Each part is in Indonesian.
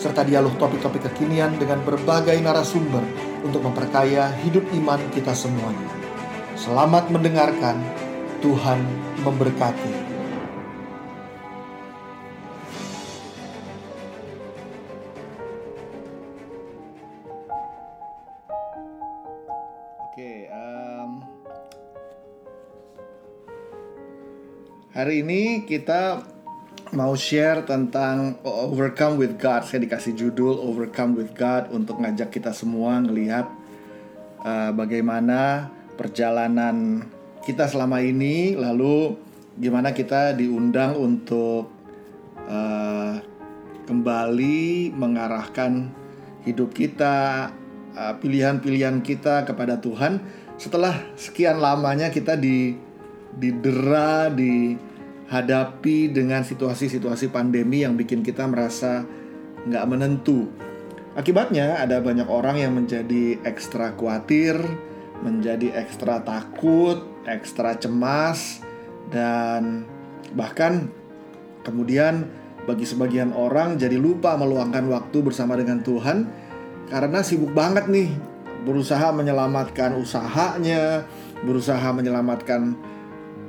serta dialog topik-topik kekinian dengan berbagai narasumber untuk memperkaya hidup iman kita semuanya. Selamat mendengarkan, Tuhan memberkati. Oke, hari ini kita mau share tentang overcome with God. Saya dikasih judul overcome with God untuk ngajak kita semua ngelihat uh, bagaimana perjalanan kita selama ini, lalu gimana kita diundang untuk uh, kembali mengarahkan hidup kita, uh, pilihan-pilihan kita kepada Tuhan setelah sekian lamanya kita di didera, dihadapi dengan situasi-situasi pandemi yang bikin kita merasa nggak menentu. Akibatnya ada banyak orang yang menjadi ekstra khawatir, menjadi ekstra takut, ekstra cemas, dan bahkan kemudian bagi sebagian orang jadi lupa meluangkan waktu bersama dengan Tuhan karena sibuk banget nih berusaha menyelamatkan usahanya, berusaha menyelamatkan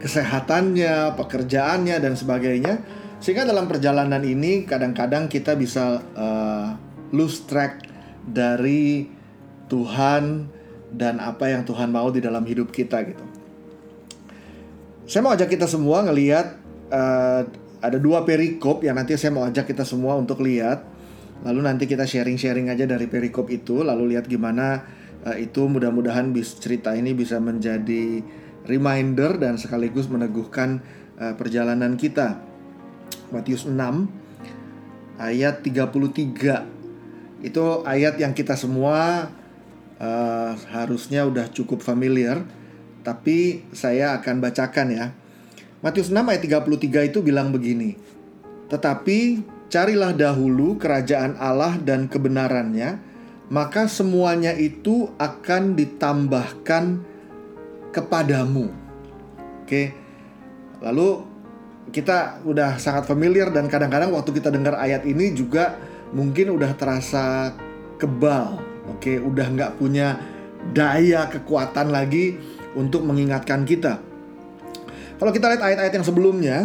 kesehatannya, pekerjaannya dan sebagainya. Sehingga dalam perjalanan ini kadang-kadang kita bisa uh, lose track dari Tuhan dan apa yang Tuhan mau di dalam hidup kita gitu. Saya mau ajak kita semua ngelihat uh, ada dua perikop yang nanti saya mau ajak kita semua untuk lihat. Lalu nanti kita sharing-sharing aja dari perikop itu, lalu lihat gimana uh, itu mudah-mudahan cerita ini bisa menjadi reminder dan sekaligus meneguhkan uh, perjalanan kita. Matius 6 ayat 33. Itu ayat yang kita semua uh, harusnya udah cukup familiar, tapi saya akan bacakan ya. Matius 6 ayat 33 itu bilang begini. Tetapi carilah dahulu kerajaan Allah dan kebenarannya, maka semuanya itu akan ditambahkan kepadamu. Oke. Lalu kita udah sangat familiar dan kadang-kadang waktu kita dengar ayat ini juga mungkin udah terasa kebal. Oke, udah nggak punya daya kekuatan lagi untuk mengingatkan kita. Kalau kita lihat ayat-ayat yang sebelumnya,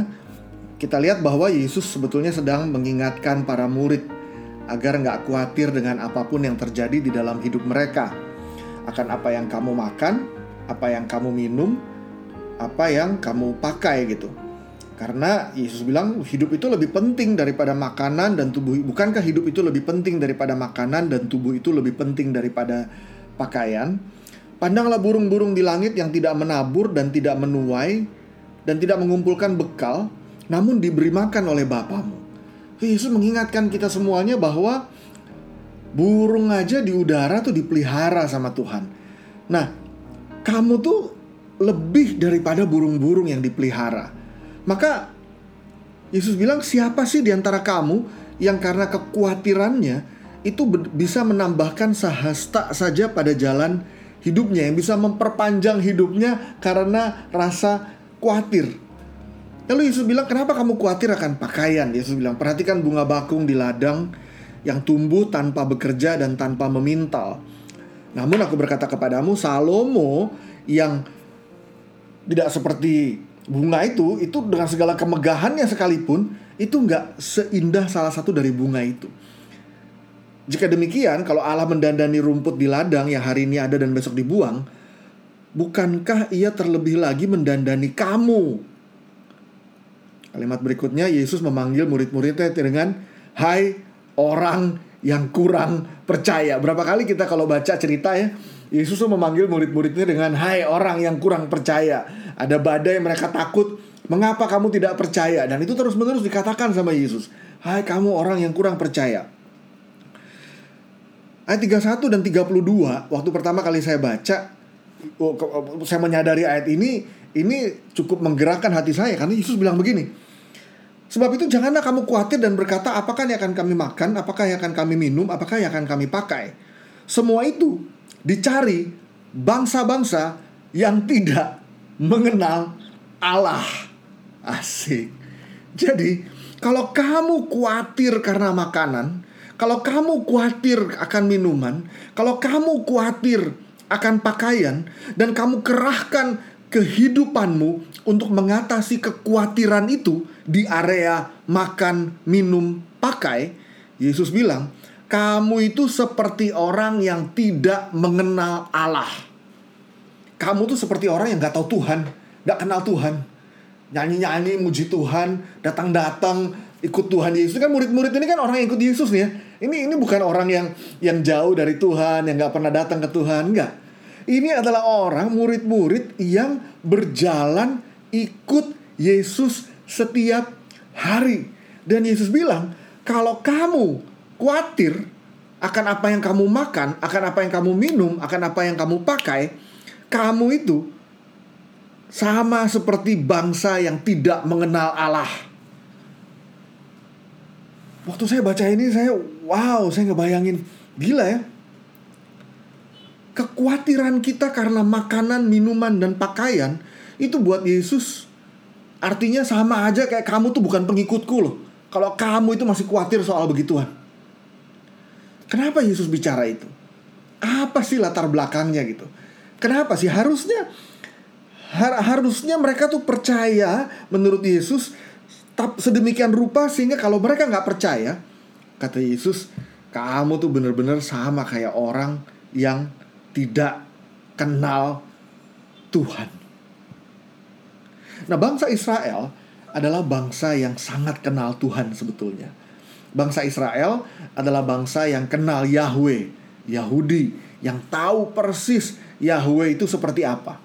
kita lihat bahwa Yesus sebetulnya sedang mengingatkan para murid agar nggak khawatir dengan apa pun yang terjadi di dalam hidup mereka. Akan apa yang kamu makan, apa yang kamu minum, apa yang kamu pakai gitu. Karena Yesus bilang hidup itu lebih penting daripada makanan dan tubuh. Bukankah hidup itu lebih penting daripada makanan dan tubuh itu lebih penting daripada pakaian? Pandanglah burung-burung di langit yang tidak menabur dan tidak menuai dan tidak mengumpulkan bekal, namun diberi makan oleh Bapamu. Yesus mengingatkan kita semuanya bahwa burung aja di udara tuh dipelihara sama Tuhan. Nah, kamu tuh lebih daripada burung-burung yang dipelihara. Maka Yesus bilang, "Siapa sih di antara kamu yang karena kekhawatirannya itu bisa menambahkan sahasta saja pada jalan hidupnya, yang bisa memperpanjang hidupnya karena rasa khawatir?" Lalu Yesus bilang, "Kenapa kamu khawatir akan pakaian?" Yesus bilang, "Perhatikan bunga bakung di ladang yang tumbuh tanpa bekerja dan tanpa memintal." Namun aku berkata kepadamu, Salomo yang tidak seperti bunga itu, itu dengan segala kemegahannya sekalipun, itu nggak seindah salah satu dari bunga itu. Jika demikian, kalau Allah mendandani rumput di ladang yang hari ini ada dan besok dibuang, bukankah ia terlebih lagi mendandani kamu? Kalimat berikutnya, Yesus memanggil murid-muridnya dengan, Hai orang yang kurang percaya. Berapa kali kita kalau baca cerita ya, Yesus tuh memanggil murid-muridnya dengan hai orang yang kurang percaya. Ada badai mereka takut, mengapa kamu tidak percaya? Dan itu terus-menerus dikatakan sama Yesus. Hai kamu orang yang kurang percaya. Ayat 31 dan 32 waktu pertama kali saya baca oh, saya menyadari ayat ini ini cukup menggerakkan hati saya karena Yesus bilang begini. Sebab itu janganlah kamu khawatir dan berkata apakah yang akan kami makan, apakah yang akan kami minum, apakah yang akan kami pakai. Semua itu dicari bangsa-bangsa yang tidak mengenal Allah. Asik. Jadi, kalau kamu khawatir karena makanan, kalau kamu khawatir akan minuman, kalau kamu khawatir akan pakaian, dan kamu kerahkan kehidupanmu untuk mengatasi kekhawatiran itu di area makan, minum, pakai, Yesus bilang, kamu itu seperti orang yang tidak mengenal Allah. Kamu tuh seperti orang yang gak tahu Tuhan, gak kenal Tuhan. Nyanyi-nyanyi, muji Tuhan, datang-datang, ikut Tuhan Yesus kan murid-murid ini kan orang yang ikut Yesus nih ya. Ini ini bukan orang yang yang jauh dari Tuhan, yang nggak pernah datang ke Tuhan, enggak. Ini adalah orang murid-murid yang berjalan ikut Yesus setiap hari. Dan Yesus bilang, kalau kamu khawatir akan apa yang kamu makan, akan apa yang kamu minum, akan apa yang kamu pakai, kamu itu sama seperti bangsa yang tidak mengenal Allah. Waktu saya baca ini saya wow, saya ngebayangin gila ya. Kekhawatiran kita karena makanan, minuman dan pakaian itu buat Yesus artinya sama aja kayak kamu tuh bukan pengikutku loh. Kalau kamu itu masih khawatir soal begituan. Kenapa Yesus bicara itu? Apa sih latar belakangnya gitu? Kenapa sih harusnya har harusnya mereka tuh percaya menurut Yesus sedemikian rupa sehingga kalau mereka nggak percaya, kata Yesus, kamu tuh bener-bener sama kayak orang yang tidak kenal Tuhan. Nah, bangsa Israel adalah bangsa yang sangat kenal Tuhan sebetulnya. Bangsa Israel adalah bangsa yang kenal Yahweh, Yahudi, yang tahu persis Yahweh itu seperti apa.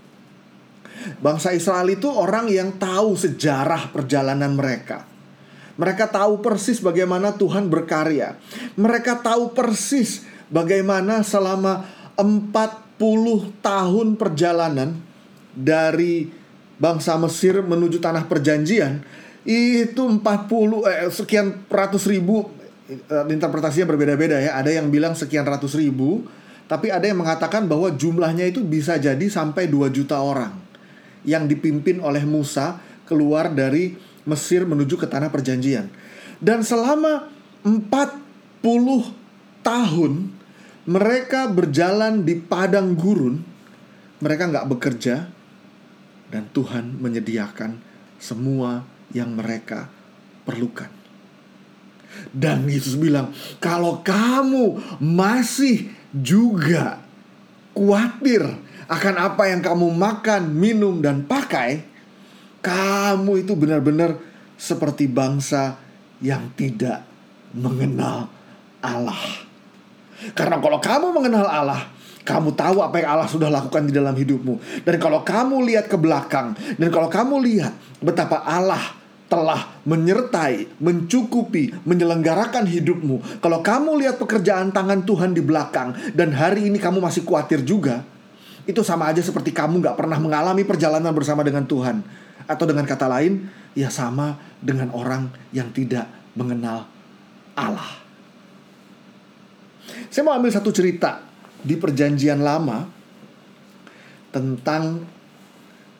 Bangsa Israel itu orang yang tahu sejarah perjalanan mereka. Mereka tahu persis bagaimana Tuhan berkarya. Mereka tahu persis bagaimana selama 40 tahun perjalanan dari bangsa Mesir menuju tanah perjanjian itu 40 eh, sekian ratus ribu eh, interpretasinya berbeda-beda ya. Ada yang bilang sekian ratus ribu, tapi ada yang mengatakan bahwa jumlahnya itu bisa jadi sampai 2 juta orang yang dipimpin oleh Musa keluar dari Mesir menuju ke tanah perjanjian. Dan selama 40 tahun mereka berjalan di padang gurun, mereka nggak bekerja, dan Tuhan menyediakan semua yang mereka perlukan. Dan Yesus bilang, kalau kamu masih juga khawatir akan apa yang kamu makan, minum, dan pakai, kamu itu benar-benar seperti bangsa yang tidak mengenal Allah. Karena kalau kamu mengenal Allah, kamu tahu apa yang Allah sudah lakukan di dalam hidupmu. Dan kalau kamu lihat ke belakang, dan kalau kamu lihat betapa Allah telah menyertai, mencukupi, menyelenggarakan hidupmu. Kalau kamu lihat pekerjaan tangan Tuhan di belakang, dan hari ini kamu masih khawatir juga, itu sama aja seperti kamu gak pernah mengalami perjalanan bersama dengan Tuhan. Atau dengan kata lain, ya sama dengan orang yang tidak mengenal Allah. Saya mau ambil satu cerita di perjanjian lama tentang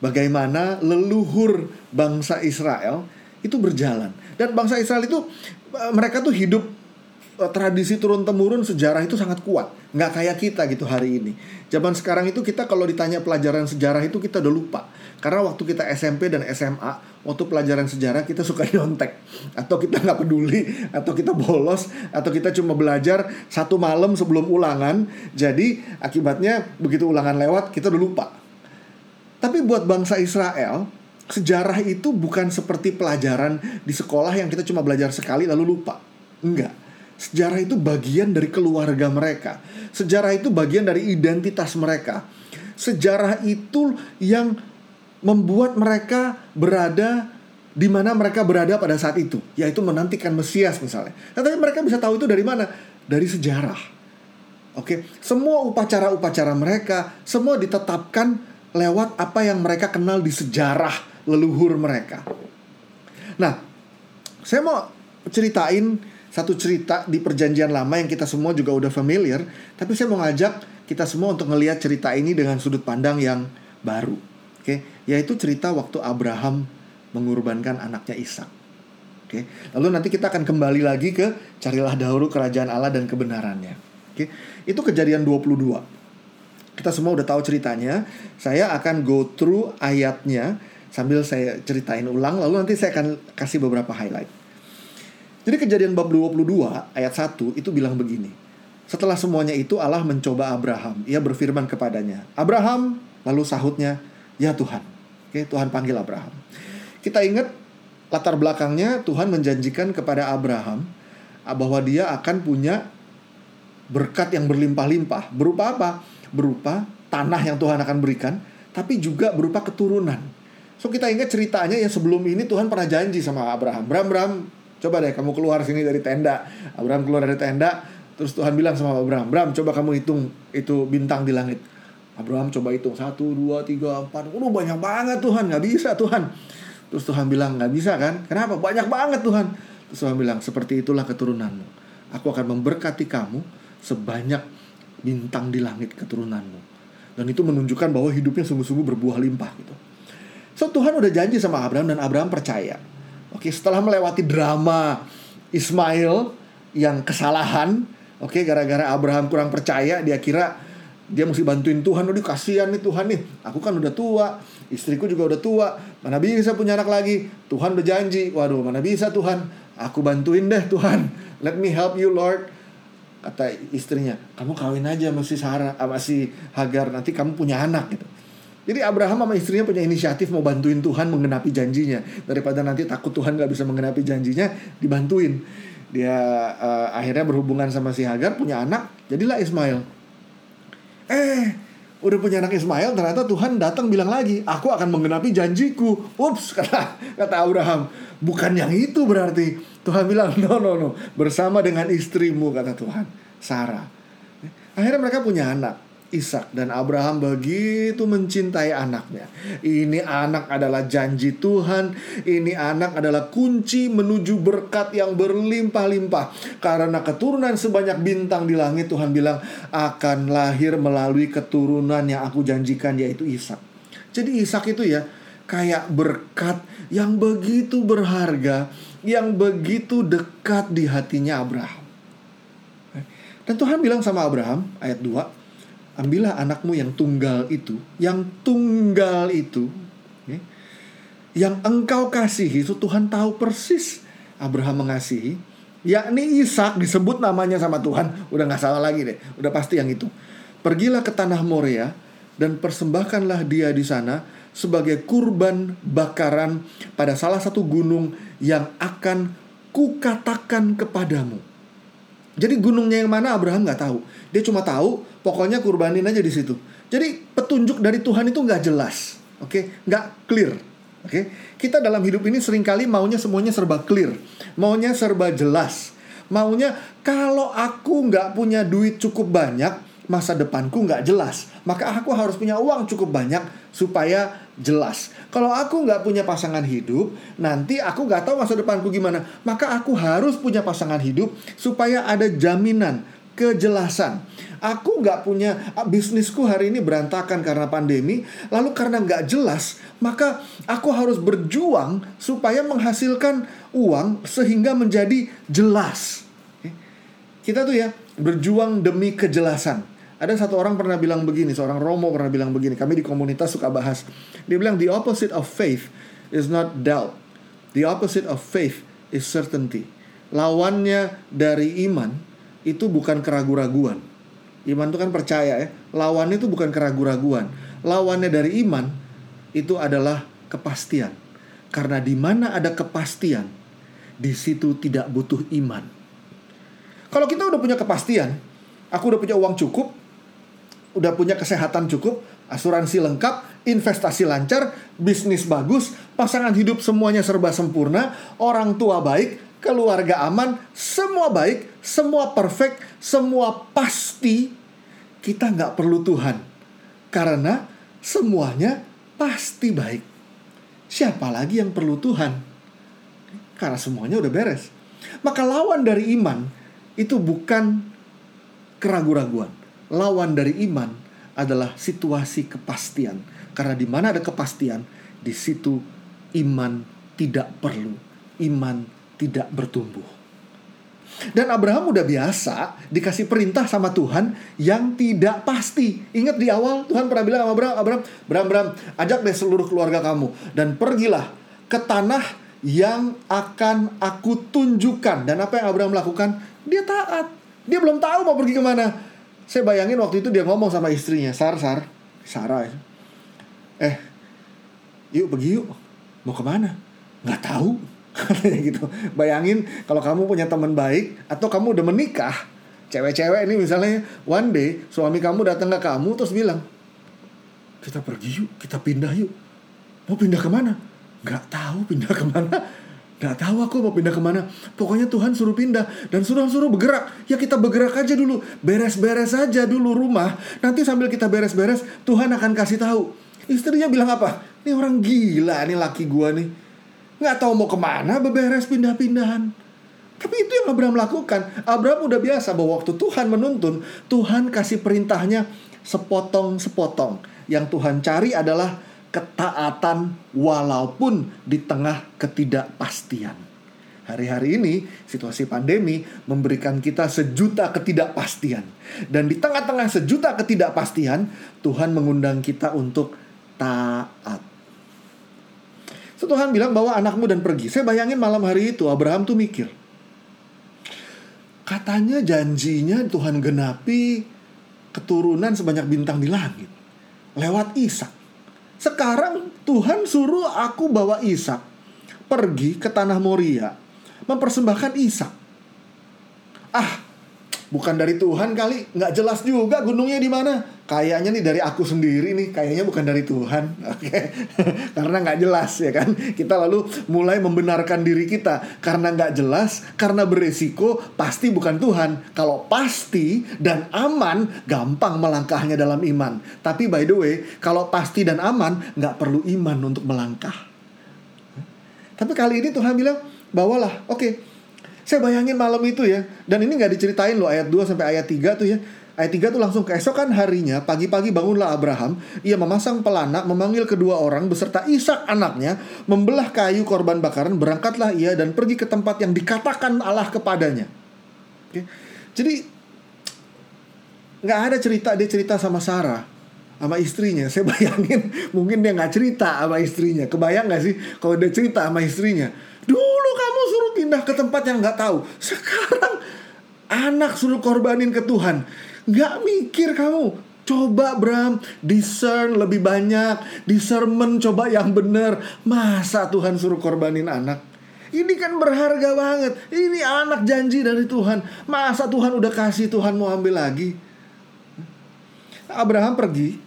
bagaimana leluhur bangsa Israel itu berjalan. Dan bangsa Israel itu mereka tuh hidup Eh, tradisi turun temurun sejarah itu sangat kuat. Nggak kayak kita gitu hari ini. Zaman sekarang itu kita kalau ditanya pelajaran sejarah itu kita udah lupa. Karena waktu kita SMP dan SMA waktu pelajaran sejarah kita suka nyontek. Atau kita nggak peduli atau kita bolos atau kita cuma belajar satu malam sebelum ulangan. Jadi akibatnya begitu ulangan lewat kita udah lupa. Tapi buat bangsa Israel sejarah itu bukan seperti pelajaran di sekolah yang kita cuma belajar sekali lalu lupa. Enggak Sejarah itu bagian dari keluarga mereka. Sejarah itu bagian dari identitas mereka. Sejarah itu yang membuat mereka berada di mana mereka berada pada saat itu, yaitu menantikan Mesias misalnya. Nah, tapi mereka bisa tahu itu dari mana? Dari sejarah. Oke, semua upacara-upacara mereka semua ditetapkan lewat apa yang mereka kenal di sejarah leluhur mereka. Nah, saya mau ceritain satu cerita di perjanjian lama yang kita semua juga udah familiar, tapi saya mau ngajak kita semua untuk ngelihat cerita ini dengan sudut pandang yang baru. Oke, yaitu cerita waktu Abraham mengorbankan anaknya Ishak. Oke. Lalu nanti kita akan kembali lagi ke carilah dahulu kerajaan Allah dan kebenarannya. Oke. Itu kejadian 22. Kita semua udah tahu ceritanya. Saya akan go through ayatnya sambil saya ceritain ulang lalu nanti saya akan kasih beberapa highlight. Jadi kejadian bab 22 ayat 1 itu bilang begini. Setelah semuanya itu Allah mencoba Abraham. Ia berfirman kepadanya, "Abraham." Lalu sahutnya, "Ya Tuhan." Oke, Tuhan panggil Abraham. Kita ingat latar belakangnya Tuhan menjanjikan kepada Abraham bahwa dia akan punya berkat yang berlimpah-limpah. Berupa apa? Berupa tanah yang Tuhan akan berikan, tapi juga berupa keturunan. So kita ingat ceritanya ya sebelum ini Tuhan pernah janji sama Abraham. Abraham, Abraham, coba deh kamu keluar sini dari tenda. Abraham keluar dari tenda, terus Tuhan bilang sama Abraham, Abraham coba kamu hitung itu bintang di langit. Abraham coba hitung satu, dua, tiga, empat. Udah banyak banget Tuhan, nggak bisa Tuhan. Terus Tuhan bilang nggak bisa kan? Kenapa? Banyak banget Tuhan. Terus Tuhan bilang seperti itulah keturunanmu. Aku akan memberkati kamu sebanyak bintang di langit keturunanmu. Dan itu menunjukkan bahwa hidupnya sungguh-sungguh berbuah limpah gitu. So Tuhan udah janji sama Abraham dan Abraham percaya. Oke, setelah melewati drama Ismail yang kesalahan, oke gara-gara Abraham kurang percaya, dia kira dia mesti bantuin Tuhan. Udah kasihan nih Tuhan nih. Aku kan udah tua, istriku juga udah tua. Mana bisa punya anak lagi? Tuhan udah janji. Waduh, mana bisa Tuhan? Aku bantuin deh Tuhan. Let me help you Lord. Kata istrinya, kamu kawin aja sama si Sarah, sama si Hagar. Nanti kamu punya anak gitu. Jadi Abraham sama istrinya punya inisiatif mau bantuin Tuhan menggenapi janjinya. Daripada nanti takut Tuhan gak bisa menggenapi janjinya dibantuin. Dia uh, akhirnya berhubungan sama si Hagar punya anak, jadilah Ismail. Eh, udah punya anak Ismail ternyata Tuhan datang bilang lagi aku akan menggenapi janjiku. Ups kata kata Abraham. Bukan yang itu berarti. Tuhan bilang no no no. Bersama dengan istrimu kata Tuhan. Sarah. Akhirnya mereka punya anak Ishak dan Abraham begitu mencintai anaknya. Ini anak adalah janji Tuhan, ini anak adalah kunci menuju berkat yang berlimpah-limpah. Karena keturunan sebanyak bintang di langit Tuhan bilang akan lahir melalui keturunan yang aku janjikan yaitu Ishak. Jadi Ishak itu ya kayak berkat yang begitu berharga, yang begitu dekat di hatinya Abraham. Dan Tuhan bilang sama Abraham ayat 2 ambillah anakmu yang tunggal itu, yang tunggal itu, ya, yang engkau kasihi, itu Tuhan tahu persis Abraham mengasihi, yakni Ishak disebut namanya sama Tuhan, udah nggak salah lagi deh, udah pasti yang itu. Pergilah ke tanah Moria dan persembahkanlah dia di sana sebagai kurban bakaran pada salah satu gunung yang akan kukatakan kepadamu. Jadi gunungnya yang mana Abraham nggak tahu. Dia cuma tahu pokoknya kurbanin aja di situ. Jadi petunjuk dari Tuhan itu nggak jelas, oke, okay? nggak clear. Oke, okay? kita dalam hidup ini sering kali maunya semuanya serba clear, maunya serba jelas, maunya kalau aku nggak punya duit cukup banyak, masa depanku nggak jelas, maka aku harus punya uang cukup banyak supaya jelas. Kalau aku nggak punya pasangan hidup, nanti aku nggak tahu masa depanku gimana, maka aku harus punya pasangan hidup supaya ada jaminan kejelasan. Aku nggak punya ah, bisnisku hari ini berantakan karena pandemi, lalu karena nggak jelas, maka aku harus berjuang supaya menghasilkan uang sehingga menjadi jelas. Kita tuh ya berjuang demi kejelasan. Ada satu orang pernah bilang begini, seorang Romo pernah bilang begini. Kami di komunitas suka bahas. Dia bilang the opposite of faith is not doubt. The opposite of faith is certainty. Lawannya dari iman itu bukan keraguan-raguan. Iman itu kan percaya ya. Lawannya itu bukan keraguan-raguan. Lawannya dari iman itu adalah kepastian. Karena di mana ada kepastian, di situ tidak butuh iman. Kalau kita udah punya kepastian, aku udah punya uang cukup, udah punya kesehatan cukup, asuransi lengkap, investasi lancar, bisnis bagus, pasangan hidup semuanya serba sempurna, orang tua baik, keluarga aman, semua baik, semua perfect, semua pasti. kita nggak perlu Tuhan karena semuanya pasti baik. Siapa lagi yang perlu Tuhan? Karena semuanya udah beres. Maka lawan dari iman itu bukan keraguan-raguan. Lawan dari iman adalah situasi kepastian. Karena di mana ada kepastian, di situ iman tidak perlu. Iman tidak bertumbuh. Dan Abraham udah biasa dikasih perintah sama Tuhan yang tidak pasti. Ingat di awal Tuhan pernah bilang sama Abraham, Abraham, Abraham, Abraham, ajak deh seluruh keluarga kamu dan pergilah ke tanah yang akan aku tunjukkan. Dan apa yang Abraham lakukan? Dia taat. Dia belum tahu mau pergi ke mana. Saya bayangin waktu itu dia ngomong sama istrinya, Sar, Sar, Sarah. Eh, yuk pergi yuk. Mau ke mana? Nggak tahu katanya gitu. Bayangin kalau kamu punya teman baik atau kamu udah menikah cewek-cewek ini misalnya one day suami kamu datang ke kamu terus bilang kita pergi yuk kita pindah yuk. Mau pindah ke mana nggak tahu pindah ke mana nggak tahu aku mau pindah ke mana pokoknya Tuhan suruh pindah dan suruh suruh bergerak. Ya kita bergerak aja dulu beres-beres aja dulu rumah. Nanti sambil kita beres-beres Tuhan akan kasih tahu. Istrinya bilang apa? Ini orang gila nih laki gua nih nggak tahu mau ke mana beberes pindah-pindahan. Tapi itu yang Abraham lakukan. Abraham udah biasa bahwa waktu Tuhan menuntun, Tuhan kasih perintahnya sepotong-sepotong. Yang Tuhan cari adalah ketaatan walaupun di tengah ketidakpastian. Hari-hari ini situasi pandemi memberikan kita sejuta ketidakpastian. Dan di tengah-tengah sejuta ketidakpastian, Tuhan mengundang kita untuk taat. Tuhan bilang bawa anakmu dan pergi. Saya bayangin malam hari itu Abraham tuh mikir. Katanya janjinya Tuhan genapi keturunan sebanyak bintang di langit. Lewat Ishak. Sekarang Tuhan suruh aku bawa Ishak pergi ke tanah Moria mempersembahkan Ishak. Ah, bukan dari Tuhan kali, nggak jelas juga gunungnya di mana. Kayaknya nih dari aku sendiri nih, kayaknya bukan dari Tuhan, oke? Okay? karena nggak jelas ya kan. Kita lalu mulai membenarkan diri kita karena nggak jelas, karena beresiko pasti bukan Tuhan. Kalau pasti dan aman, gampang melangkahnya dalam iman. Tapi by the way, kalau pasti dan aman, nggak perlu iman untuk melangkah. Tapi kali ini Tuhan bilang, bawalah, oke. Okay, saya bayangin malam itu ya, dan ini nggak diceritain loh ayat 2 sampai ayat 3 tuh ya. Ayat 3 tuh langsung keesokan harinya, pagi-pagi bangunlah Abraham, ia memasang pelana, memanggil kedua orang beserta Ishak anaknya, membelah kayu korban bakaran, berangkatlah ia dan pergi ke tempat yang dikatakan Allah kepadanya. Oke. Jadi nggak ada cerita dia cerita sama Sarah sama istrinya. Saya bayangin mungkin dia nggak cerita sama istrinya. Kebayang nggak sih kalau dia cerita sama istrinya? Dulu kamu suruh pindah ke tempat yang nggak tahu. Sekarang anak suruh korbanin ke Tuhan. Nggak mikir kamu. Coba Bram, discern lebih banyak, discernment coba yang benar. Masa Tuhan suruh korbanin anak? Ini kan berharga banget. Ini anak janji dari Tuhan. Masa Tuhan udah kasih Tuhan mau ambil lagi? Abraham pergi.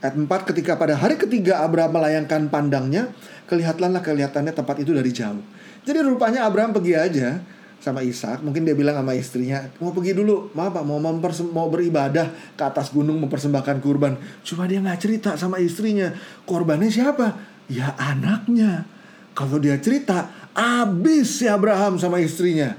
Ayat 4 ketika pada hari ketiga Abraham melayangkan pandangnya, kelihatanlah kelihatannya tempat itu dari jauh. Jadi rupanya Abraham pergi aja sama Ishak. Mungkin dia bilang sama istrinya, mau pergi dulu, mau apa? Mau mau beribadah ke atas gunung mempersembahkan kurban. Cuma dia nggak cerita sama istrinya, korbannya siapa? Ya anaknya. Kalau dia cerita, abis si Abraham sama istrinya.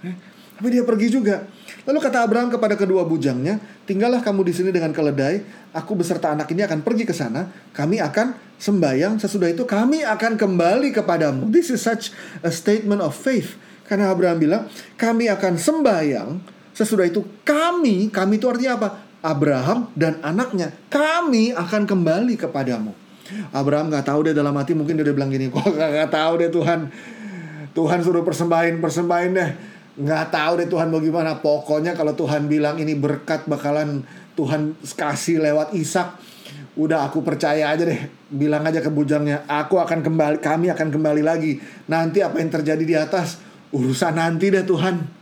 Eh, tapi dia pergi juga. Lalu kata Abraham kepada kedua bujangnya, tinggallah kamu di sini dengan keledai. Aku beserta anak ini akan pergi ke sana. Kami akan sembayang. Sesudah itu kami akan kembali kepadamu. This is such a statement of faith. Karena Abraham bilang, kami akan sembayang. Sesudah itu kami, kami itu artinya apa? Abraham dan anaknya. Kami akan kembali kepadamu. Abraham gak tahu deh dalam hati mungkin dia udah bilang gini, kok gak, gak tahu deh Tuhan. Tuhan suruh persembahin, persembahin deh nggak tahu deh Tuhan mau gimana. Pokoknya kalau Tuhan bilang ini berkat bakalan Tuhan kasih lewat Ishak udah aku percaya aja deh. Bilang aja ke bujangnya aku akan kembali kami akan kembali lagi. Nanti apa yang terjadi di atas urusan nanti deh Tuhan.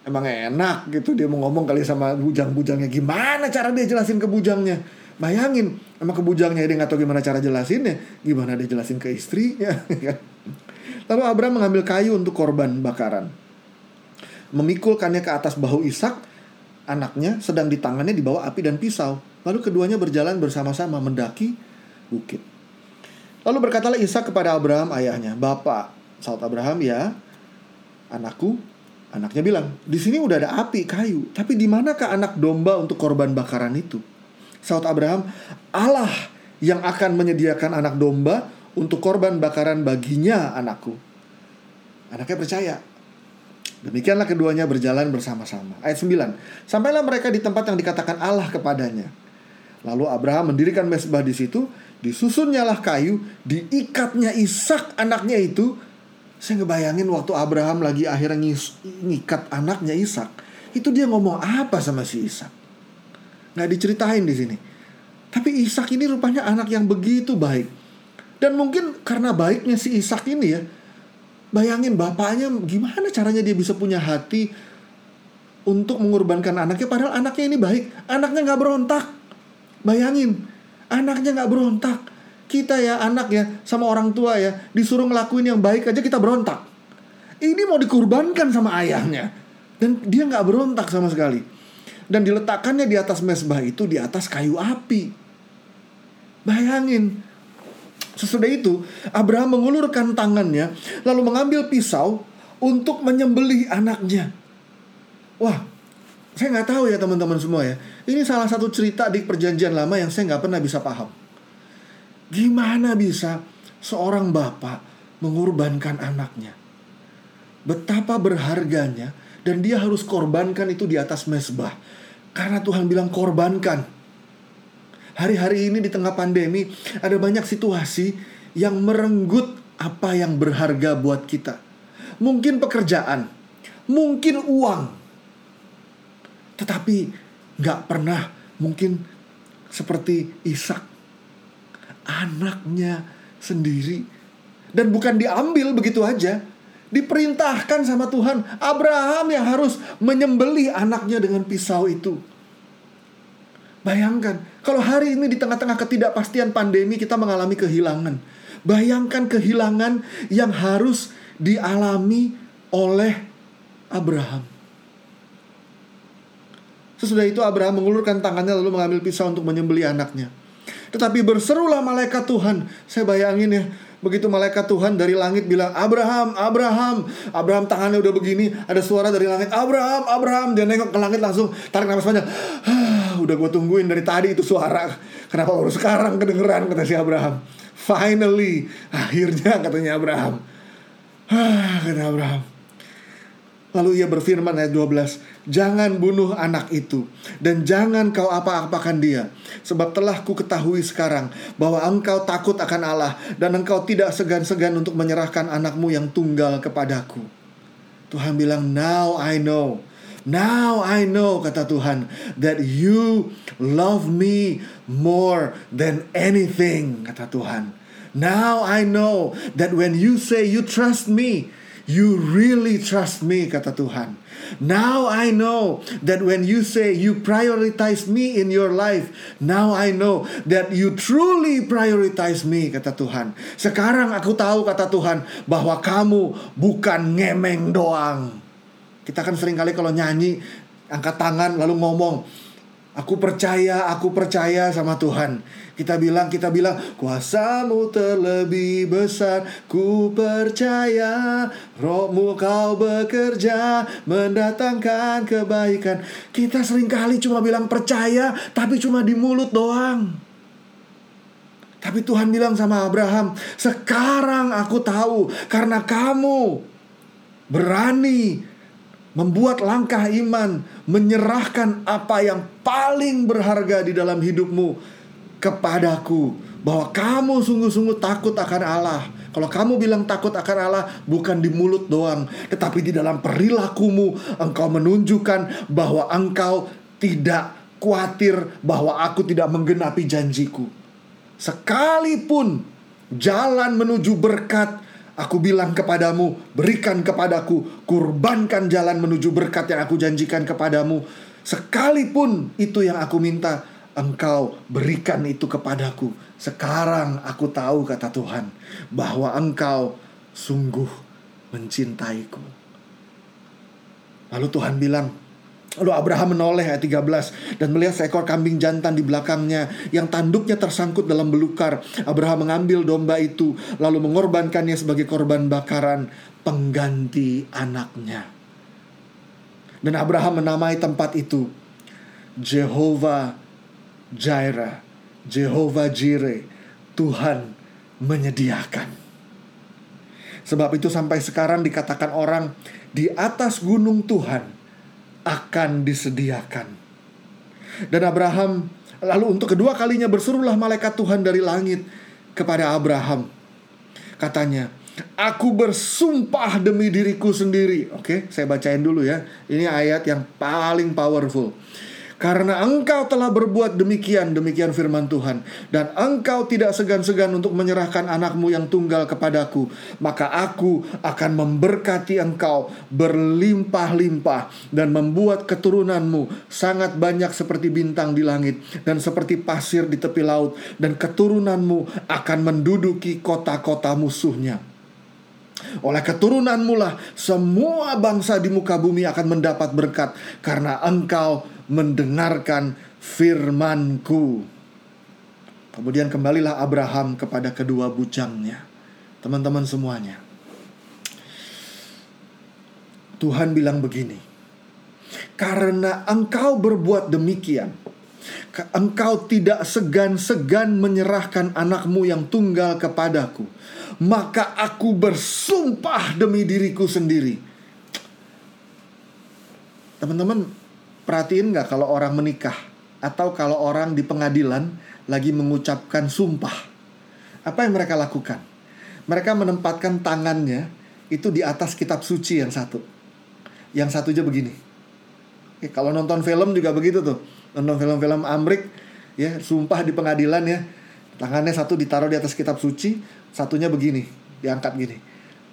Emang enak gitu dia mau ngomong kali sama bujang-bujangnya. Gimana cara dia jelasin ke bujangnya? Bayangin emang ke bujangnya dia nggak tahu gimana cara jelasinnya. Gimana dia jelasin ke istrinya lalu Abraham mengambil kayu untuk korban bakaran memikulkannya ke atas bahu Ishak. anaknya sedang di tangannya dibawa api dan pisau. Lalu keduanya berjalan bersama-sama mendaki bukit. Lalu berkatalah Ishak kepada Abraham ayahnya, "Bapak," saud Abraham, "Ya, anakku." Anaknya bilang, "Di sini udah ada api kayu, tapi di manakah anak domba untuk korban bakaran itu?" Saud Abraham, "Allah yang akan menyediakan anak domba untuk korban bakaran baginya anakku." Anaknya percaya. Demikianlah keduanya berjalan bersama-sama. Ayat 9. Sampailah mereka di tempat yang dikatakan Allah kepadanya. Lalu Abraham mendirikan mesbah di situ, disusunnyalah kayu, diikatnya Ishak anaknya itu. Saya ngebayangin waktu Abraham lagi akhirnya ngikat anaknya Ishak, itu dia ngomong apa sama si Ishak? Nggak diceritain di sini. Tapi Ishak ini rupanya anak yang begitu baik. Dan mungkin karena baiknya si Ishak ini ya, Bayangin bapaknya gimana caranya dia bisa punya hati untuk mengorbankan anaknya padahal anaknya ini baik, anaknya nggak berontak. Bayangin, anaknya nggak berontak. Kita ya anak ya sama orang tua ya disuruh ngelakuin yang baik aja kita berontak. Ini mau dikurbankan sama ayahnya dan dia nggak berontak sama sekali. Dan diletakkannya di atas mesbah itu di atas kayu api. Bayangin, Sesudah itu, Abraham mengulurkan tangannya, lalu mengambil pisau untuk menyembelih anaknya. Wah, saya nggak tahu ya teman-teman semua ya. Ini salah satu cerita di perjanjian lama yang saya nggak pernah bisa paham. Gimana bisa seorang bapak mengorbankan anaknya? Betapa berharganya dan dia harus korbankan itu di atas mesbah. Karena Tuhan bilang korbankan Hari-hari ini di tengah pandemi ada banyak situasi yang merenggut apa yang berharga buat kita. Mungkin pekerjaan, mungkin uang. Tetapi nggak pernah mungkin seperti Ishak. Anaknya sendiri. Dan bukan diambil begitu aja. Diperintahkan sama Tuhan. Abraham yang harus menyembelih anaknya dengan pisau itu. Bayangkan, kalau hari ini di tengah-tengah ketidakpastian pandemi kita mengalami kehilangan. Bayangkan kehilangan yang harus dialami oleh Abraham. Sesudah itu Abraham mengulurkan tangannya lalu mengambil pisau untuk menyembelih anaknya. Tetapi berserulah malaikat Tuhan. Saya bayangin ya, begitu malaikat Tuhan dari langit bilang, "Abraham, Abraham." Abraham tangannya udah begini, ada suara dari langit, "Abraham, Abraham." Dia nengok ke langit langsung tarik nafas panjang. Udah gue tungguin dari tadi itu suara. Kenapa baru sekarang kedengeran kata si Abraham. Finally, akhirnya katanya Abraham. Ah, kata Abraham. Lalu ia berfirman ayat 12, Jangan bunuh anak itu, dan jangan kau apa-apakan dia. Sebab telah ku ketahui sekarang, bahwa engkau takut akan Allah, dan engkau tidak segan-segan untuk menyerahkan anakmu yang tunggal kepadaku. Tuhan bilang, Now I know Now I know, kata Tuhan, that you love me more than anything, kata Tuhan. Now I know that when you say you trust me, you really trust me, kata Tuhan. Now I know that when you say you prioritize me in your life, now I know that you truly prioritize me, kata Tuhan. Sekarang aku tahu, kata Tuhan, bahwa kamu bukan ngemeng doang kita kan sering kali kalau nyanyi angkat tangan lalu ngomong, aku percaya, aku percaya sama Tuhan. Kita bilang, kita bilang, kuasamu terlebih besar, ku percaya, rohmu kau bekerja, mendatangkan kebaikan. Kita sering kali cuma bilang percaya, tapi cuma di mulut doang. Tapi Tuhan bilang sama Abraham, sekarang aku tahu karena kamu berani membuat langkah iman, menyerahkan apa yang paling berharga di dalam hidupmu kepadaku, bahwa kamu sungguh-sungguh takut akan Allah. Kalau kamu bilang takut akan Allah, bukan di mulut doang, tetapi di dalam perilakumu, engkau menunjukkan bahwa engkau tidak khawatir bahwa aku tidak menggenapi janjiku. Sekalipun jalan menuju berkat Aku bilang kepadamu, berikan kepadaku, kurbankan jalan menuju berkat yang aku janjikan kepadamu. Sekalipun itu yang aku minta, engkau berikan itu kepadaku. Sekarang aku tahu kata Tuhan, bahwa engkau sungguh mencintaiku. Lalu Tuhan bilang, Lalu Abraham menoleh ayat 13 dan melihat seekor kambing jantan di belakangnya yang tanduknya tersangkut dalam belukar. Abraham mengambil domba itu lalu mengorbankannya sebagai korban bakaran pengganti anaknya. Dan Abraham menamai tempat itu Jehovah Jireh, Jehovah Jireh, Tuhan menyediakan. Sebab itu sampai sekarang dikatakan orang di atas gunung Tuhan akan disediakan. Dan Abraham lalu untuk kedua kalinya berserulah malaikat Tuhan dari langit kepada Abraham. Katanya, Aku bersumpah demi diriku sendiri. Oke, saya bacain dulu ya. Ini ayat yang paling powerful. Karena engkau telah berbuat demikian, demikian firman Tuhan. Dan engkau tidak segan-segan untuk menyerahkan anakmu yang tunggal kepadaku. Maka aku akan memberkati engkau berlimpah-limpah. Dan membuat keturunanmu sangat banyak seperti bintang di langit. Dan seperti pasir di tepi laut. Dan keturunanmu akan menduduki kota-kota musuhnya. Oleh keturunanmu lah semua bangsa di muka bumi akan mendapat berkat karena engkau mendengarkan firmanku. Kemudian kembalilah Abraham kepada kedua bujangnya. Teman-teman semuanya. Tuhan bilang begini. Karena engkau berbuat demikian, engkau tidak segan-segan menyerahkan anakmu yang tunggal kepadaku, maka aku bersumpah demi diriku sendiri. Teman-teman, Perhatiin nggak kalau orang menikah atau kalau orang di pengadilan lagi mengucapkan sumpah. Apa yang mereka lakukan? Mereka menempatkan tangannya itu di atas kitab suci yang satu. Yang satu aja begini. Ya, kalau nonton film juga begitu tuh. Nonton film-film Amrik ya, sumpah di pengadilan ya. Tangannya satu ditaruh di atas kitab suci, satunya begini, diangkat gini.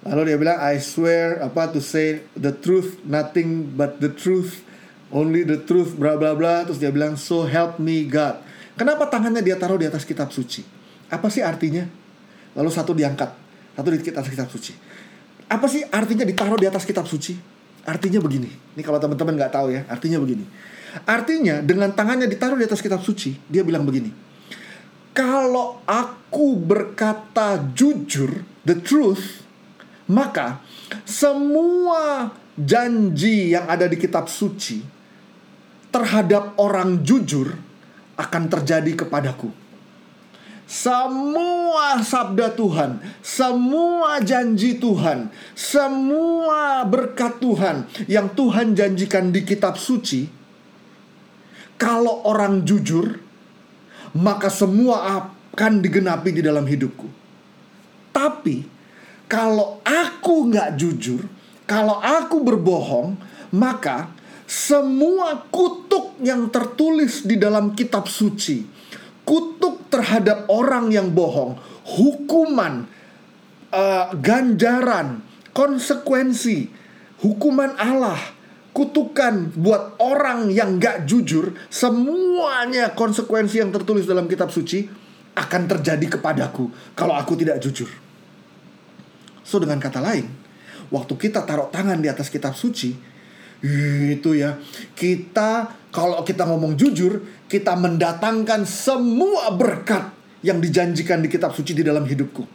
Lalu dia bilang I swear apa to say the truth, nothing but the truth only the truth bla bla bla. Terus dia bilang so help me God. Kenapa tangannya dia taruh di atas kitab suci? Apa sih artinya? Lalu satu diangkat. Satu di atas kitab suci. Apa sih artinya ditaruh di atas kitab suci? Artinya begini. Ini kalau teman-teman nggak tahu ya artinya begini. Artinya dengan tangannya ditaruh di atas kitab suci dia bilang begini. Kalau aku berkata jujur the truth maka semua janji yang ada di kitab suci terhadap orang jujur akan terjadi kepadaku. Semua sabda Tuhan, semua janji Tuhan, semua berkat Tuhan yang Tuhan janjikan di kitab suci, kalau orang jujur, maka semua akan digenapi di dalam hidupku. Tapi kalau aku nggak jujur, kalau aku berbohong, maka semua kutuk yang tertulis di dalam kitab suci, kutuk terhadap orang yang bohong, hukuman, uh, ganjaran, konsekuensi, hukuman Allah, kutukan buat orang yang gak jujur, semuanya konsekuensi yang tertulis dalam kitab suci akan terjadi kepadaku kalau aku tidak jujur. So dengan kata lain, waktu kita taruh tangan di atas kitab suci, itu ya. Kita kalau kita ngomong jujur kita mendatangkan semua berkat yang dijanjikan di kitab suci di dalam hidupku.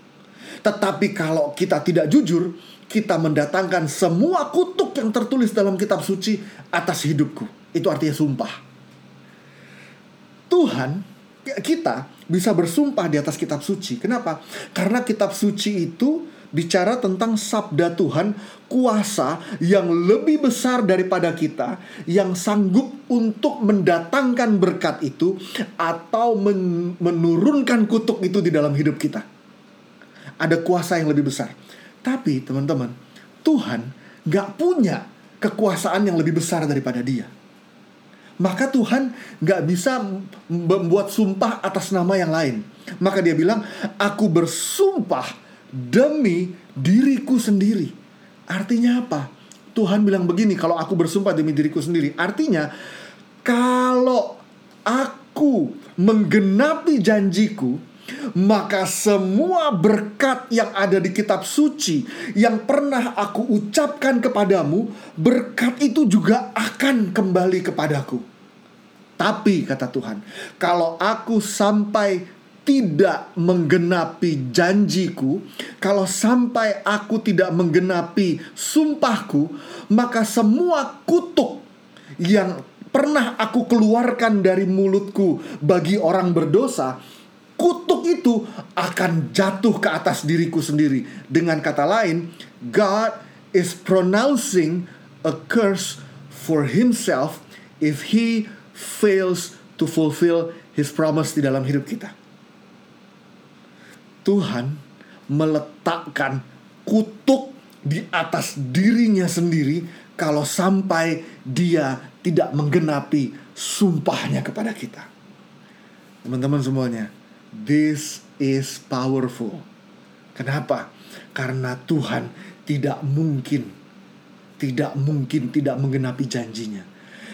Tetapi kalau kita tidak jujur kita mendatangkan semua kutuk yang tertulis dalam kitab suci atas hidupku. Itu artinya sumpah. Tuhan kita bisa bersumpah di atas kitab suci. Kenapa? Karena kitab suci itu bicara tentang sabda Tuhan, kuasa yang lebih besar daripada kita, yang sanggup untuk mendatangkan berkat itu atau men menurunkan kutuk itu di dalam hidup kita. Ada kuasa yang lebih besar. Tapi teman-teman, Tuhan gak punya kekuasaan yang lebih besar daripada dia. Maka Tuhan gak bisa membuat sumpah atas nama yang lain. Maka dia bilang, aku bersumpah demi diriku sendiri. Artinya apa? Tuhan bilang begini, kalau aku bersumpah demi diriku sendiri. Artinya, kalau aku menggenapi janjiku, maka semua berkat yang ada di kitab suci yang pernah aku ucapkan kepadamu, berkat itu juga akan kembali kepadaku. Tapi kata Tuhan, kalau aku sampai tidak menggenapi janjiku, kalau sampai aku tidak menggenapi sumpahku, maka semua kutuk yang pernah aku keluarkan dari mulutku bagi orang berdosa, kutuk itu akan jatuh ke atas diriku sendiri. Dengan kata lain, God is pronouncing a curse for himself if he fails to fulfill his promise di dalam hidup kita. Tuhan meletakkan kutuk di atas dirinya sendiri kalau sampai dia tidak menggenapi sumpahnya kepada kita. Teman-teman semuanya, this is powerful. Kenapa? Karena Tuhan tidak mungkin tidak mungkin tidak menggenapi janjinya.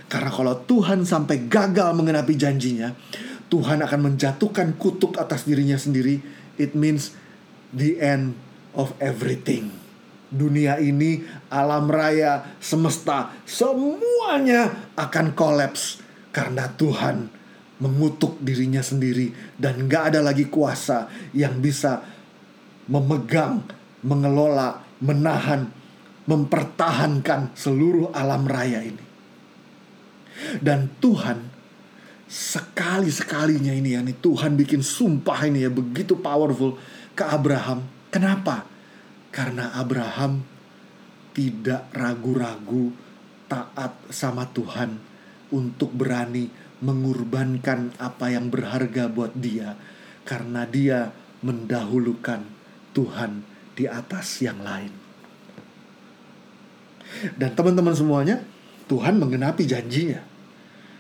Karena kalau Tuhan sampai gagal menggenapi janjinya, Tuhan akan menjatuhkan kutuk atas dirinya sendiri. It means the end of everything dunia ini, alam raya, semesta, semuanya akan kolaps karena Tuhan mengutuk dirinya sendiri dan gak ada lagi kuasa yang bisa memegang, mengelola, menahan, mempertahankan seluruh alam raya ini. Dan Tuhan sekali-sekalinya ini ya, nih Tuhan bikin sumpah ini ya begitu powerful ke Abraham. Kenapa? Karena Abraham tidak ragu-ragu taat sama Tuhan untuk berani mengorbankan apa yang berharga buat dia karena dia mendahulukan Tuhan di atas yang lain. Dan teman-teman semuanya, Tuhan menggenapi janjinya.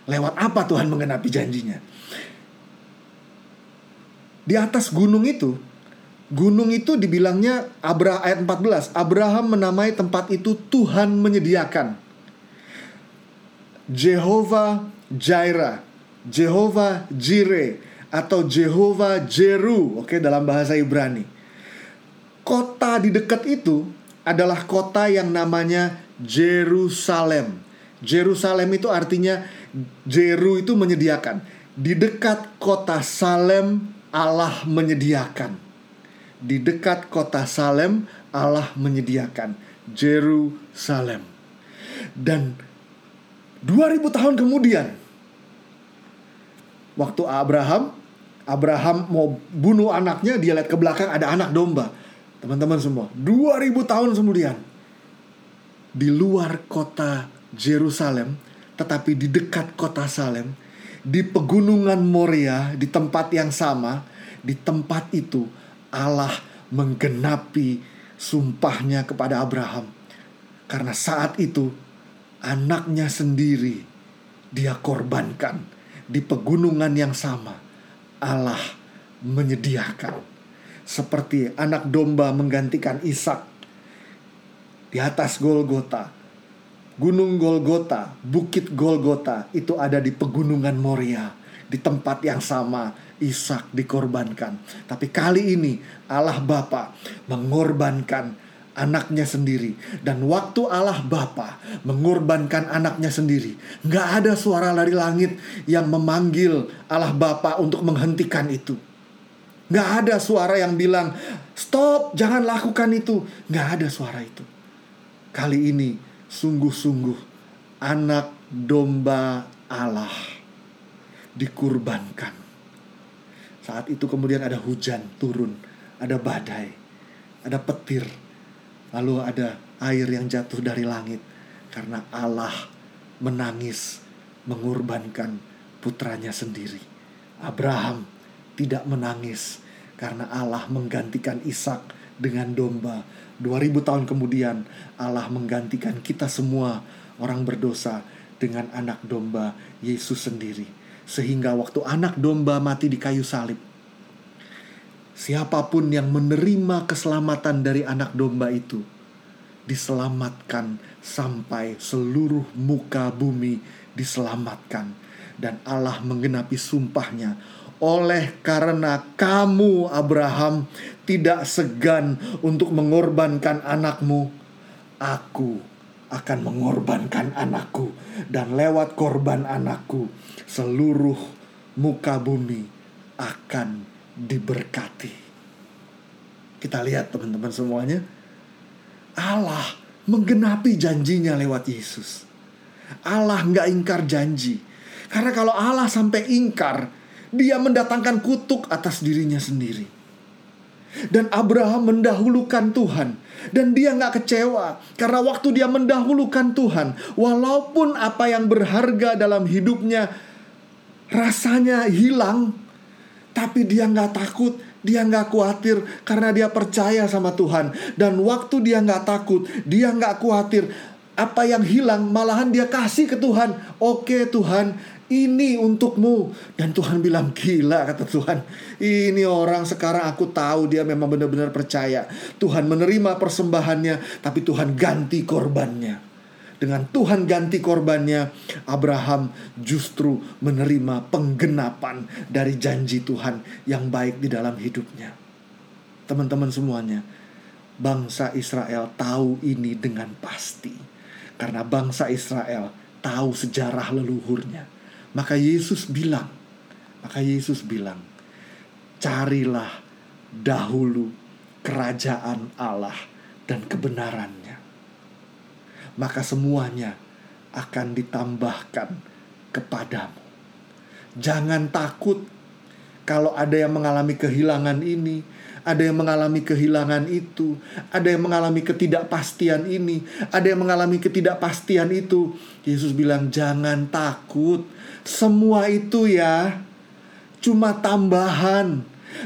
Lewat apa Tuhan menggenapi janjinya? Di atas gunung itu, Gunung itu dibilangnya Abra ayat 14. Abraham menamai tempat itu Tuhan menyediakan. Jehovah Jireh, Jehovah Jire atau Jehovah Jeru, oke dalam bahasa Ibrani. Kota di dekat itu adalah kota yang namanya Jerusalem. Jerusalem itu artinya Jeru itu menyediakan. Di dekat kota Salem Allah menyediakan di dekat kota Salem Allah menyediakan Jerusalem. Dan 2000 tahun kemudian waktu Abraham Abraham mau bunuh anaknya dia lihat ke belakang ada anak domba. Teman-teman semua, 2000 tahun kemudian di luar kota Jerusalem tetapi di dekat kota Salem di pegunungan Moria di tempat yang sama di tempat itu Allah menggenapi sumpahnya kepada Abraham. Karena saat itu anaknya sendiri dia korbankan di pegunungan yang sama. Allah menyediakan seperti anak domba menggantikan Ishak di atas Golgota. Gunung Golgota, Bukit Golgota itu ada di pegunungan Moria, di tempat yang sama Ishak dikorbankan. Tapi kali ini Allah Bapa mengorbankan anaknya sendiri. Dan waktu Allah Bapa mengorbankan anaknya sendiri nggak ada suara dari langit yang memanggil Allah Bapa untuk menghentikan itu. Nggak ada suara yang bilang stop jangan lakukan itu. Nggak ada suara itu. Kali ini sungguh-sungguh anak domba Allah dikurbankan saat itu kemudian ada hujan turun, ada badai, ada petir, lalu ada air yang jatuh dari langit karena Allah menangis mengorbankan putranya sendiri. Abraham tidak menangis karena Allah menggantikan Ishak dengan domba. 2000 tahun kemudian Allah menggantikan kita semua orang berdosa dengan anak domba Yesus sendiri. Sehingga waktu anak domba mati di kayu salib, siapa pun yang menerima keselamatan dari anak domba itu diselamatkan sampai seluruh muka bumi diselamatkan dan Allah menggenapi sumpahnya oleh karena kamu Abraham tidak segan untuk mengorbankan anakmu, aku akan mengorbankan anakku dan lewat korban anakku seluruh muka bumi akan diberkati. Kita lihat teman-teman semuanya. Allah menggenapi janjinya lewat Yesus. Allah nggak ingkar janji. Karena kalau Allah sampai ingkar, dia mendatangkan kutuk atas dirinya sendiri. Dan Abraham mendahulukan Tuhan. Dan dia nggak kecewa. Karena waktu dia mendahulukan Tuhan. Walaupun apa yang berharga dalam hidupnya rasanya hilang. Tapi dia nggak takut. Dia nggak khawatir karena dia percaya sama Tuhan. Dan waktu dia nggak takut, dia nggak khawatir. Apa yang hilang malahan dia kasih ke Tuhan. Oke Tuhan, ini untukmu. Dan Tuhan bilang gila kata Tuhan. Ini orang sekarang aku tahu dia memang benar-benar percaya. Tuhan menerima persembahannya tapi Tuhan ganti korbannya. Dengan Tuhan ganti korbannya Abraham justru menerima penggenapan dari janji Tuhan yang baik di dalam hidupnya. Teman-teman semuanya bangsa Israel tahu ini dengan pasti. Karena bangsa Israel tahu sejarah leluhurnya maka Yesus bilang, maka Yesus bilang, carilah dahulu kerajaan Allah dan kebenarannya. Maka semuanya akan ditambahkan kepadamu. Jangan takut kalau ada yang mengalami kehilangan ini, ada yang mengalami kehilangan itu, ada yang mengalami ketidakpastian ini, ada yang mengalami ketidakpastian itu. Yesus bilang, "Jangan takut, semua itu ya cuma tambahan.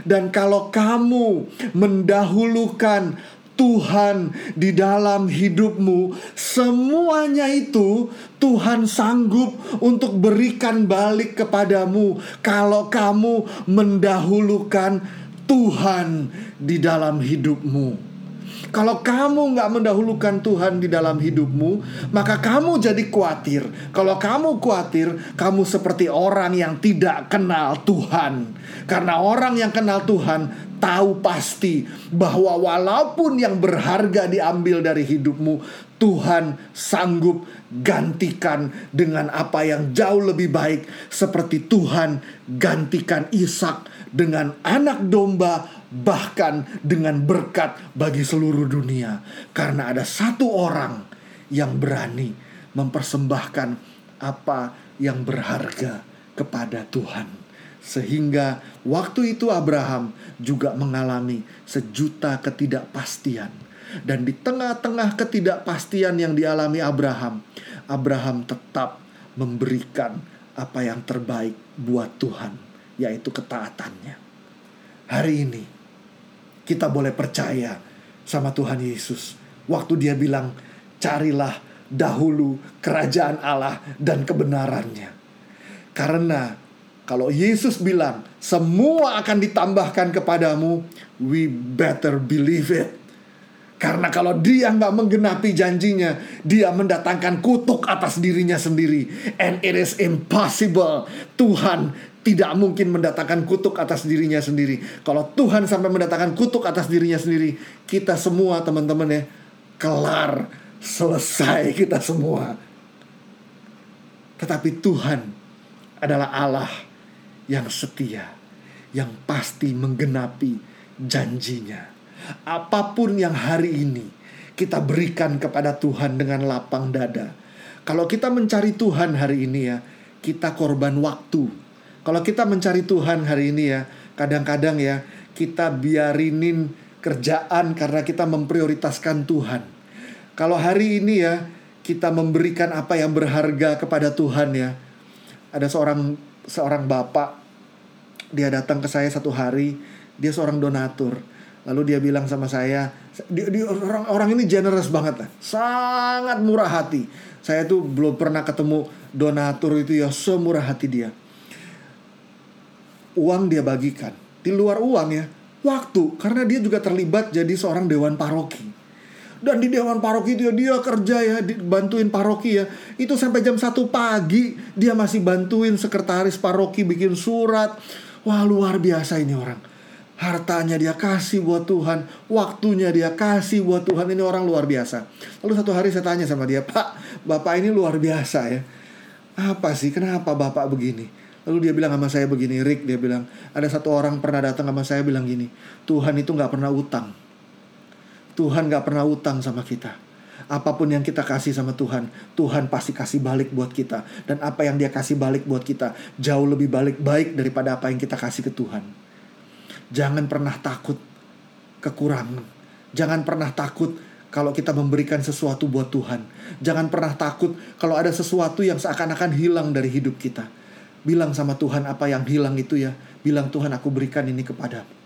Dan kalau kamu mendahulukan Tuhan di dalam hidupmu, semuanya itu Tuhan sanggup untuk berikan balik kepadamu kalau kamu mendahulukan Tuhan di dalam hidupmu. Kalau kamu nggak mendahulukan Tuhan di dalam hidupmu, maka kamu jadi khawatir. Kalau kamu khawatir, kamu seperti orang yang tidak kenal Tuhan. Karena orang yang kenal Tuhan tahu pasti bahwa walaupun yang berharga diambil dari hidupmu, Tuhan sanggup gantikan dengan apa yang jauh lebih baik, seperti Tuhan gantikan Ishak dengan anak domba bahkan dengan berkat bagi seluruh dunia, karena ada satu orang yang berani mempersembahkan apa yang berharga kepada Tuhan, sehingga waktu itu Abraham juga mengalami sejuta ketidakpastian, dan di tengah-tengah ketidakpastian yang dialami Abraham, Abraham tetap memberikan apa yang terbaik buat Tuhan, yaitu ketaatannya. Hari ini, kita boleh percaya sama Tuhan Yesus. Waktu dia bilang, carilah dahulu kerajaan Allah dan kebenarannya. Karena kalau Yesus bilang, semua akan ditambahkan kepadamu, we better believe it. Karena kalau dia nggak menggenapi janjinya, dia mendatangkan kutuk atas dirinya sendiri. And it is impossible. Tuhan tidak mungkin mendatangkan kutuk atas dirinya sendiri. Kalau Tuhan sampai mendatangkan kutuk atas dirinya sendiri, kita semua teman-teman ya, kelar, selesai kita semua. Tetapi Tuhan adalah Allah yang setia, yang pasti menggenapi janjinya. Apa pun yang hari ini kita berikan kepada Tuhan dengan lapang dada. Kalau kita mencari Tuhan hari ini ya, kita korban waktu kalau kita mencari Tuhan hari ini ya, kadang-kadang ya kita biarinin kerjaan karena kita memprioritaskan Tuhan. Kalau hari ini ya kita memberikan apa yang berharga kepada Tuhan ya. Ada seorang seorang bapak dia datang ke saya satu hari, dia seorang donatur. Lalu dia bilang sama saya, dia, dia orang orang ini generous banget lah, sangat murah hati. Saya tuh belum pernah ketemu donatur itu ya semurah hati dia uang dia bagikan. Di luar uang ya, waktu karena dia juga terlibat jadi seorang dewan paroki. Dan di dewan paroki dia dia kerja ya, bantuin paroki ya. Itu sampai jam 1 pagi dia masih bantuin sekretaris paroki bikin surat, Wah luar biasa ini orang. Hartanya dia kasih buat Tuhan, waktunya dia kasih buat Tuhan. Ini orang luar biasa. Lalu satu hari saya tanya sama dia, Pak, Bapak ini luar biasa ya. Apa sih, kenapa Bapak begini? Lalu dia bilang sama saya begini, Rick, dia bilang, ada satu orang pernah datang sama saya bilang gini, Tuhan itu gak pernah utang. Tuhan gak pernah utang sama kita. Apa pun yang kita kasih sama Tuhan, Tuhan pasti kasih balik buat kita. Dan apa yang dia kasih balik buat kita, jauh lebih balik baik daripada apa yang kita kasih ke Tuhan. Jangan pernah takut kekurangan. Jangan pernah takut kalau kita memberikan sesuatu buat Tuhan. Jangan pernah takut kalau ada sesuatu yang seakan-akan hilang dari hidup kita. Bilang sama Tuhan apa yang hilang itu ya. Bilang Tuhan aku berikan ini kepadamu.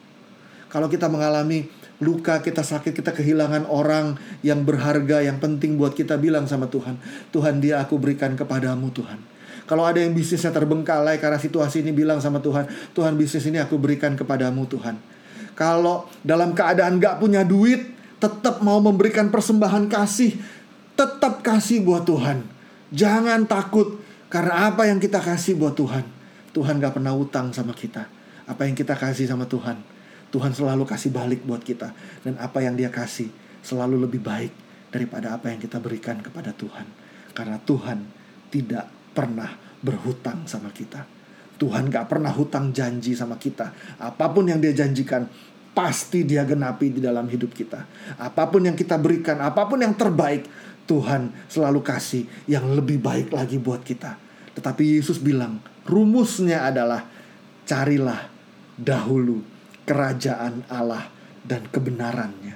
Kalau kita mengalami luka, kita sakit, kita kehilangan orang yang berharga, yang penting buat kita bilang sama Tuhan. Tuhan dia aku berikan kepadamu Tuhan. Kalau ada yang bisnisnya terbengkalai karena situasi ini bilang sama Tuhan, Tuhan bisnis ini aku berikan kepadamu Tuhan. Kalau dalam keadaan gak punya duit, tetap mau memberikan persembahan kasih, tetap kasih buat Tuhan. Jangan takut karena apa yang kita kasih buat Tuhan. Tuhan gak pernah utang sama kita. Apa yang kita kasih sama Tuhan, Tuhan selalu kasih balik buat kita. Dan apa yang dia kasih selalu lebih baik daripada apa yang kita berikan kepada Tuhan. Karena Tuhan tidak pernah berhutang sama kita. Tuhan gak pernah hutang janji sama kita. Apa pun yang dia janjikan, pasti dia genapi di dalam hidup kita. Apa pun yang kita berikan, apa pun yang terbaik, Tuhan selalu kasih yang lebih baik lagi buat kita. Tetapi Yesus bilang, rumusnya adalah carilah dahulu kerajaan Allah dan kebenarannya.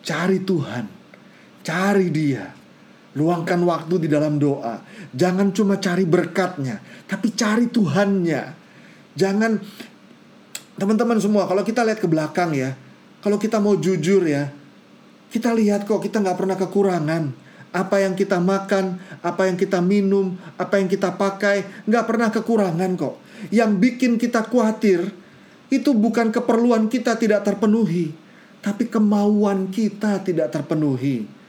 Cari Tuhan, cari Dia Luangkan waktu di dalam doa. Jangan cuma cari berkatnya, tapi cari Tuhannya. Jangan teman-teman semua, kalau kita lihat ke belakang ya, kalau kita mau jujur ya, kita lihat kok kita nggak pernah kekurangan. Apa yang kita makan, apa yang kita minum, apa yang kita pakai, nggak pernah kekurangan kok. Yang bikin kita khawatir itu bukan keperluan kita tidak terpenuhi, tapi kemauan kita tidak terpenuhi.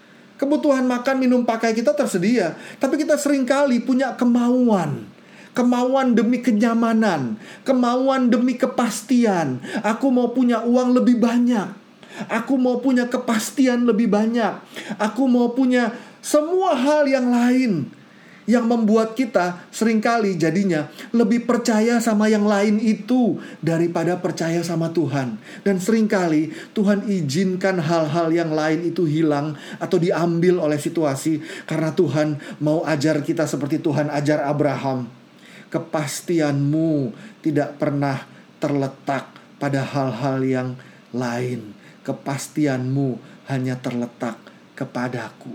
Kebutuhan makan, minum, pakai kita tersedia. Tapi kita sering kali punya kemauan. Kemauan demi kenyamanan. Kemauan demi kepastian. Aku mau punya uang lebih banyak. Aku mau punya kepastian lebih banyak. Aku mau punya semua hal yang lain yang membuat kita sering kali jadinya lebih percaya sama yang lain itu daripada percaya sama Tuhan. Dan sering kali Tuhan izinkan hal-hal yang lain itu hilang atau diambil oleh situasi karena Tuhan mau ajar kita seperti Tuhan ajar Abraham. Kepastianmu tidak pernah terletak pada hal-hal yang lain. Kepastianmu hanya terletak kepadaku.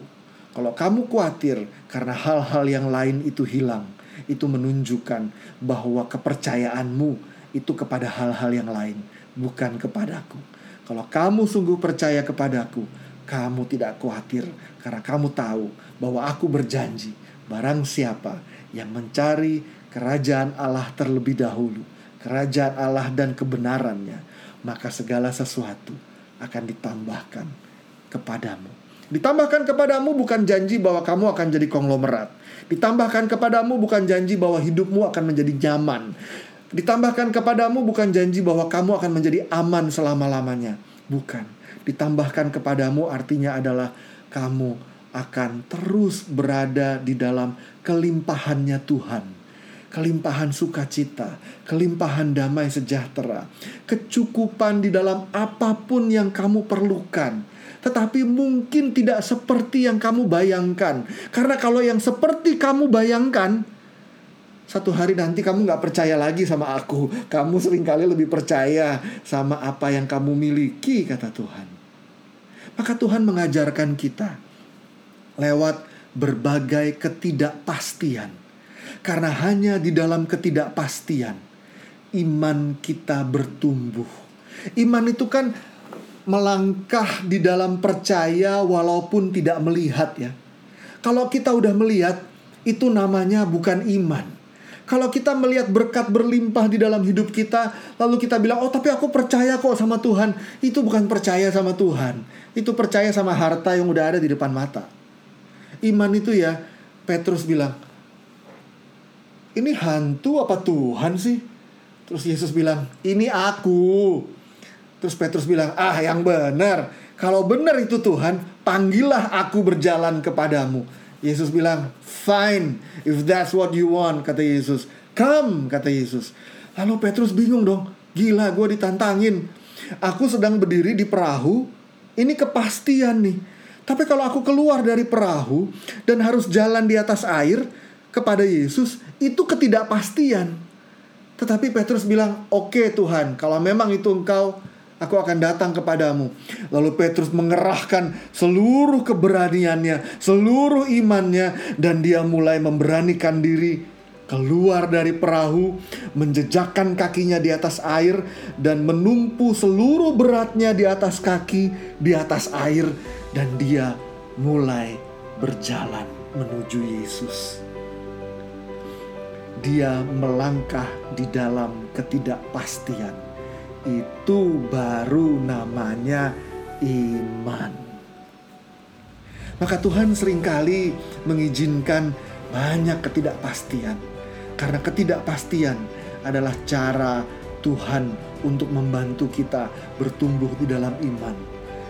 Kalau kamu khawatir karena hal-hal yang lain itu hilang, itu menunjukkan bahwa kepercayaanmu itu kepada hal-hal yang lain, bukan kepadaku. Kalau kamu sungguh percaya kepadaku, kamu tidak khawatir karena kamu tahu bahwa aku berjanji barang siapa yang mencari kerajaan Allah terlebih dahulu, kerajaan Allah dan kebenarannya, maka segala sesuatu akan ditambahkan kepadamu. Ditambahkan kepadamu bukan janji bahwa kamu akan jadi konglomerat. Ditambahkan kepadamu bukan janji bahwa hidupmu akan menjadi nyaman. Ditambahkan kepadamu bukan janji bahwa kamu akan menjadi aman selama-lamanya. Bukan. Ditambahkan kepadamu artinya adalah kamu akan terus berada di dalam kelimpahannya Tuhan. Kelimpahan sukacita, kelimpahan damai sejahtera, kecukupan di dalam apa pun yang kamu perlukan tetapi mungkin tidak seperti yang kamu bayangkan. Karena kalau yang seperti kamu bayangkan, satu hari nanti kamu nggak percaya lagi sama aku. Kamu sering kali lebih percaya sama apa yang kamu miliki, kata Tuhan. Maka Tuhan mengajarkan kita lewat berbagai ketidakpastian. Karena hanya di dalam ketidakpastian iman kita bertumbuh. Iman itu kan melangkah di dalam percaya walaupun tidak melihat ya. Kalau kita udah melihat, itu namanya bukan iman. Kalau kita melihat berkat berlimpah di dalam hidup kita, lalu kita bilang, "Oh, tapi aku percaya kok sama Tuhan." Itu bukan percaya sama Tuhan. Itu percaya sama harta yang udah ada di depan mata. Iman itu ya, Petrus bilang, "Ini hantu apa Tuhan sih?" Terus Yesus bilang, "Ini aku." Terus Petrus bilang, "Ah, yang benar. Kalau benar itu Tuhan, panggillah aku berjalan kepadamu." Yesus bilang, "Fine, if that's what you want," kata Yesus. "Come," kata Yesus. Lalu Petrus bingung dong, "Gila, gue ditantangin. Aku sedang berdiri di perahu. Ini kepastian nih. Tapi kalau aku keluar dari perahu dan harus jalan di atas air kepada Yesus, itu ketidakpastian." Tetapi Petrus bilang, "Oke okay, Tuhan, kalau memang itu Engkau, aku akan datang kepadamu." Lalu Petrus mengerahkan seluruh keberaniannya, seluruh imannya dan dia mulai memberanikan diri keluar dari perahu, menjejakkan kakinya di atas air dan menumpu seluruh beratnya di atas kaki di atas air dan dia mulai berjalan menuju Yesus dia melangkah di dalam ketidakpastian. Itu baru namanya iman. Maka Tuhan sering kali mengizinkan banyak ketidakpastian. Karena ketidakpastian adalah cara Tuhan untuk membantu kita bertumbuh di dalam iman.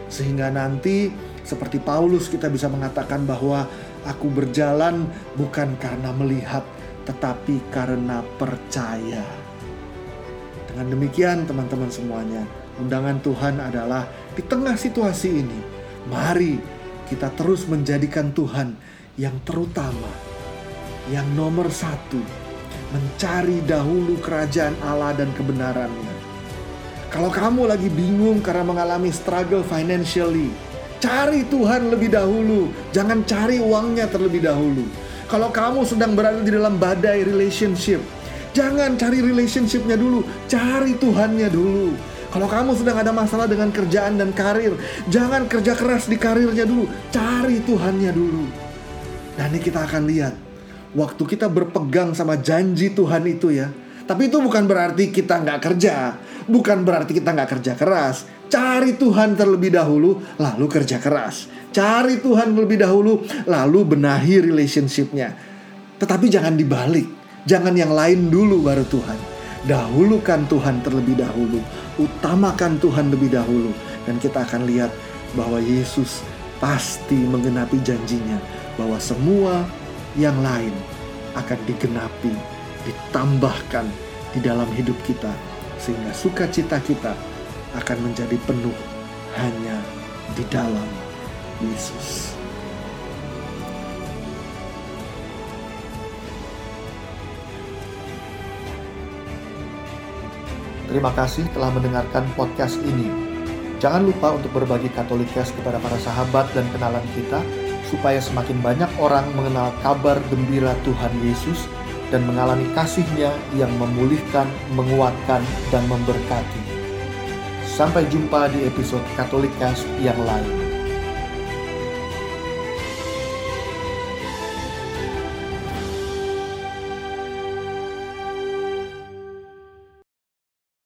Sehingga nanti seperti Paulus kita bisa mengatakan bahwa aku berjalan bukan karena melihat tetapi karena percaya. Dengan demikian, teman-teman semuanya, undangan Tuhan adalah di tengah situasi ini, mari kita terus menjadikan Tuhan yang terutama, yang nomor satu, mencari dahulu kerajaan Allah dan kebenarannya. Kalau kamu lagi bingung karena mengalami struggle financially, cari Tuhan lebih dahulu, jangan cari uangnya terlebih dahulu. Kalau kamu sedang berada di dalam badai relationship, jangan cari relationshipnya dulu, cari Tuhannya dulu. Kalau kamu sedang ada masalah dengan kerjaan dan karir, jangan kerja keras di karirnya dulu, cari Tuhannya dulu. Dan ini kita akan lihat, waktu kita berpegang sama janji Tuhan itu ya, tapi itu bukan berarti kita nggak kerja, bukan berarti kita nggak kerja keras. Cari Tuhan terlebih dahulu, lalu kerja keras. Cari Tuhan lebih dahulu, lalu benahi relationshipnya. Tetapi jangan dibalik. Jangan yang lain dulu baru Tuhan. Dahulukan Tuhan terlebih dahulu. Utamakan Tuhan lebih dahulu. Dan kita akan lihat bahwa Yesus pasti menggenapi janjinya. Bahwa semua yang lain akan digenapi, ditambahkan di dalam hidup kita. Sehingga sukacita kita akan menjadi penuh hanya di dalam Yesus. Terima kasih telah mendengarkan podcast ini. Jangan lupa untuk berbagi Katolikes kepada para sahabat dan kenalan kita, supaya semakin banyak orang mengenal kabar gembira Tuhan Yesus dan mengalami kasihnya yang memulihkan, menguatkan, dan memberkati. Sampai jumpa di episode Katolikas yang lain.